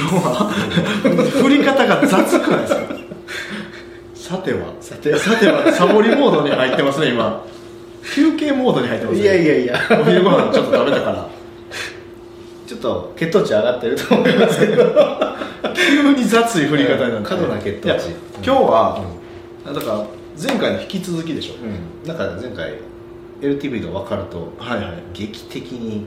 今日は。振り方が雑くないですか？さては。さてさてはサボりモードに入ってますね今。休憩モードに入ってますねいやいやいや。お昼ご飯ちょっと食べたから。ちょっと血糖値上がってると思いますけど。急に雑い振り方になって。過度な血糖値。今日は、だから前回の引き続きでしょ、うん。だから前回 LTV が分かるとはいはい。劇的に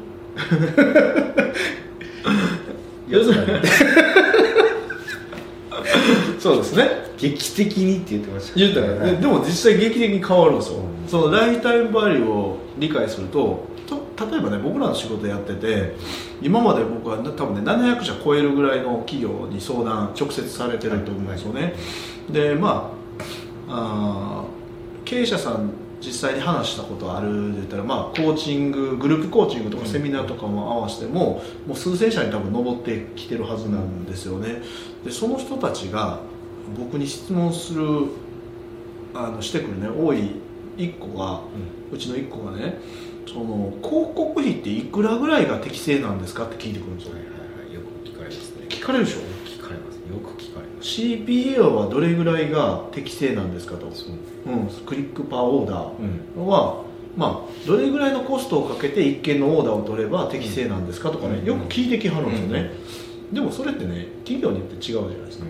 に そうですね。劇的にって言ってました言ったら、はい。ででも実際劇的に変わるんですよ、うん。そのライフタイムバリューを理解するとと例えばね僕らの仕事やってて今まで僕は多分ね700社超えるぐらいの企業に相談直接されてると思うんですよね、でまああー経営者さん実際に話したことあるで言ったら、まあ、コーチンググループコーチングとかセミナーとかも合わせても,、もう数千社に多分上ってきてるはずなんですよね。でその人たちが僕に質問するあのしてくるね多い1個が、うちの1個がねその広告費っていくらぐらいが適正なんですかって聞いてくるんですよ。はいはいはい。よく聞かれますね。聞かれるでしょ？聞かれます。よく聞かれます CPA はどれぐらいが適正なんですかと、そう。うん、クリックパーオーダー。うん。は、まあ、どれぐらいのコストをかけて1件のオーダーを取れば適正なんですかとかね、うん。よく聞いてきはるんですよね、でもそれってね企業によって違うじゃないですか、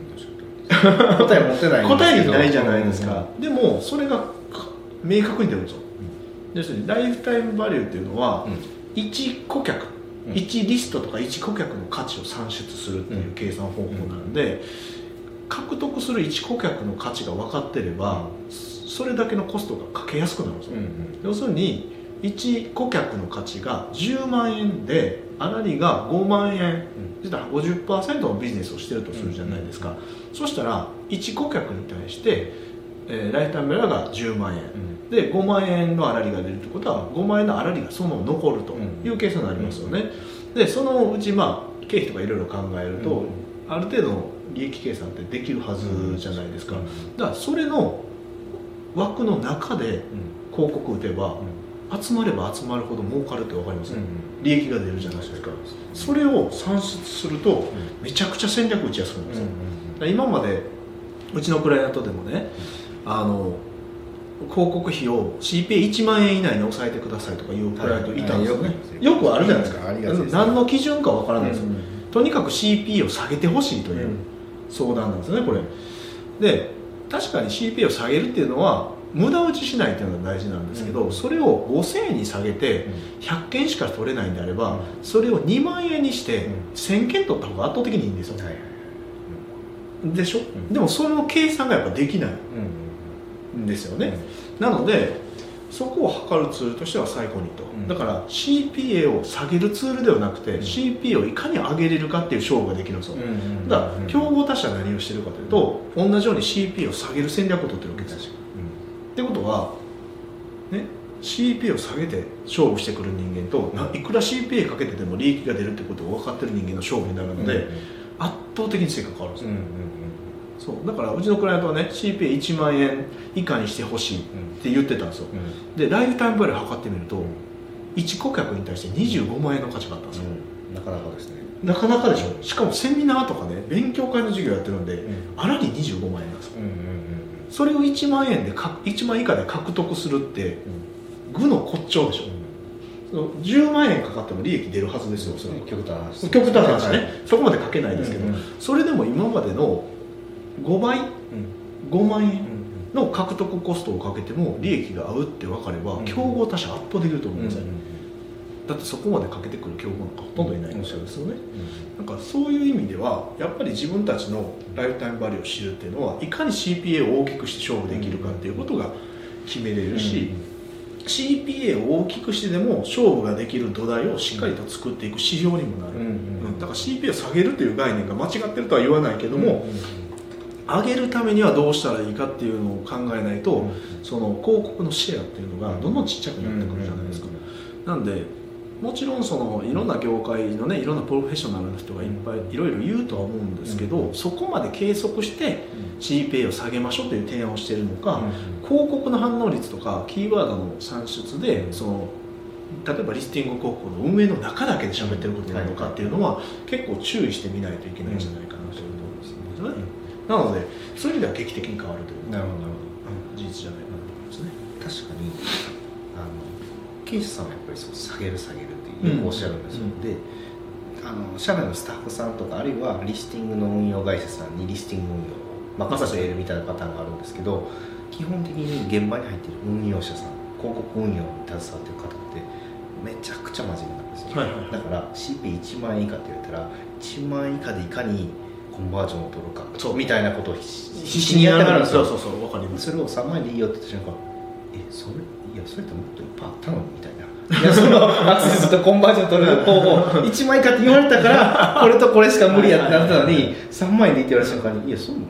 答え持ってないんですけど。答えにないじゃないですか、でもそれがか明確に出るんですよ、要するにライフタイムバリューっていうのは、1顧客、うん。1リストとか1顧客の価値を算出するっていう計算方法なんで、獲得する1顧客の価値が分かってれば、それだけのコストがかけやすくなるんですよ、うんうん。要するに1顧客の価値が10万円で粗利が5万円。そしたら50%のビジネスをしてるとするじゃないですか、そしたら1顧客に対して、えーライフタイムベラが10万円、で5万円の粗利が出るということは5万円の粗利がそのまま残るという計算になりますよね、でそのうちまあ経費とかいろいろ考えると、うん。ある程度の利益計算ってできるはずじゃないですか、うん。だからそれの枠の中で広告打てば、集まれば集まるほど儲かるって分かります、利益が出るじゃないですか。それを算出するとめちゃくちゃ戦略打ちやすくなるんですよ、だから今までうちのクライアントでもねあの広告費を CPA1 万円以内に抑えてくださいとかいうクライアントいたんですよね、はいよくあるじゃないですか。何の基準かわからないですよ、うんとにかく CPA を下げてほしいといううん相談なんですよねこれ。で確かに CPA を下げるっていうのは無駄打ちしないっていうのが大事なんですけど、うん。それを5000円に下げて100件しか取れないんであれば、それを2万円にしてうん。1000件取った方が圧倒的にいいんですよ、はいはいでしょ、ん。でもその計算がやっぱできないんですよね、なのでそこを測るツールとしては最高にと、うん。だから CPA を下げるツールではなくて、ん。CPA をいかに上げれるかっていう勝負ができるんですよ、うんうんだから競合他社は何をしてるかというと、同じように CPA を下げる戦略を取ってるわけですよ。ってことは、ね、CPA を下げて勝負してくる人間と、ないくら CPA かけてでも利益が出るってことを分かってる人間の勝負になるので、圧倒的に成果変わるんですよ、そう。だからうちのクライアントはね CPA1 万円以下にしてほしいって言ってたんですよ、でライフタイムバリュー測ってみると、1顧客に対して25万円の価値があったんですよ、なかなかですね。なかなかでしょ。しかもセミナーとかね勉強会の授業やってるんで、あらに25万円なんですよ。それを1万円でか1万以下で獲得するって具の骨頂でしょ、その10万円かかっても利益出るはずですよそれは極端な話極端な話ね、そこまでかけないですけど、うんうん。それでも今までの5倍？5万円？の獲得コストをかけても利益が合うって分かれば、うん。競合他社圧倒できると思うんですよ、だってそこまでかけてくる競合なんかほとんどいない。ん。ですよね、なんかそういう意味ではやっぱり自分たちのライフタイムバリューを知るっていうのはいかに CPA を大きくして勝負できるかっていうことが決めれるし、CPA を大きくしてでも勝負ができる土台をしっかりと作っていく指標にもなる、うんだから CPA を下げるという概念が間違ってるとは言わないけども、上げるためにはどうしたらいいかっていうのを考えないと、その広告のシェアっていうのがどんどんちっちゃくなってくるじゃないですか、なんでもちろんそのいろんな業界のねいろんなプロフェッショナルの人がいっぱいいろいろ言うとは思うんですけど、そこまで計測して CPA を下げましょうという提案をしているのか、広告の反応率とかキーワードの算出でその例えばリスティング広告の運営の中だけで喋ってることなのかっていうのは結構注意してみないといけないんじゃないかなというところですね、なのでそういう意味では劇的に変わるという。なるほどなるうん事実じゃないかなと思いますね。ほど確かにあの経営者さんはやっぱりそう下げる下げるってよくおっしゃるんですよ、うん。であの社内のスタッフさんとかあるいはリスティングの運用会社さんにリスティング運用を任せているみたいなパターンがあるんですけど基本的に現場に入っている運用者さん広告運用に携わっている方ってめちゃくちゃ真面目なんですよ、はいはいはい。だから CP1 万円以下って言われたら1万円以下でいかにコンバージョンを取るかそう。みたいなことを必死にやってはるんですよ。そうそうそうわかります。それを3万円でいいよって言った瞬間えそれいやそれってもっといっぱいあったの？にみたいな。いやそのアクセスとコンバージョン取る方法1万円以下って言われたからこれとこれしか無理やってなったのに3万円でいいって言われた瞬間にいやそんない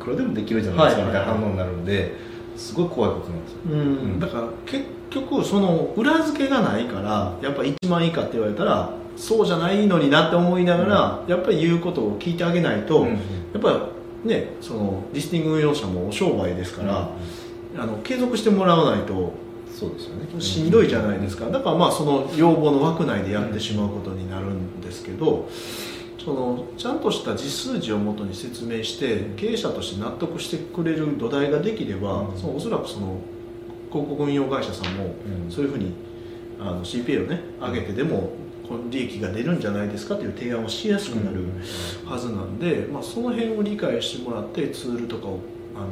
くらでもできるじゃないですかみたいな反応になるんですごい怖いことなんですよ。うん、だから結局その裏付けがないからやっぱ1万以下って言われたらそうじゃないのになって思いながら、やっぱり言うことを聞いてあげないと、うん。やっぱりねそのリスティング運用者もお商売ですから、あの継続してもらわないとそうですよね。しんどいじゃないですか。だからまあその要望の枠内でやってしまうことになるんですけど、そのちゃんとした実数字をもとに説明して経営者として納得してくれる土台ができれば、うん。そのおそらくその広告運用会社さんもうん。そういうふうにあの CPA をね上げてでも利益が出るんじゃないですかという提案をしやすくなるはずなんで、まあ、その辺を理解してもらってツールとかをあの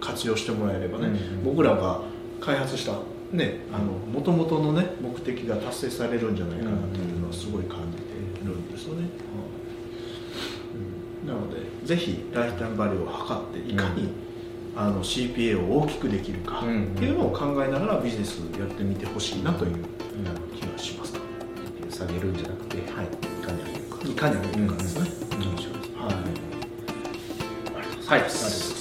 活用してもらえればね、うん僕らが開発したねあの元々のね目的が達成されるんじゃないかなというのはすごい感じてるんですよね、うん。なのでぜひライフタイムバリューを測っていかに、あの CPA を大きくできるかっていうのを考えながらビジネスやってみてほしいなという気がします、下げるんじゃなくてはい。いかに上げるか。いかに上げるかですね、面白いです。はい、はい、ありがとうござい。ます